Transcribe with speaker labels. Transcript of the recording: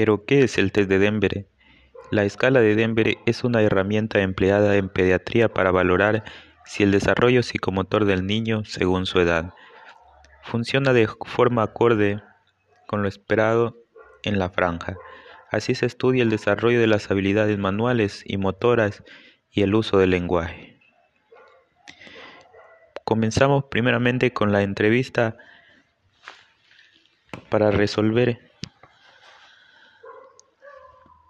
Speaker 1: Pero, ¿qué es el test de Denver? La escala de Denver es una herramienta empleada en pediatría para valorar si el desarrollo psicomotor del niño según su edad funciona de forma acorde con lo esperado en la franja. Así se estudia el desarrollo de las habilidades manuales y motoras y el uso del lenguaje. Comenzamos primeramente con la entrevista para resolver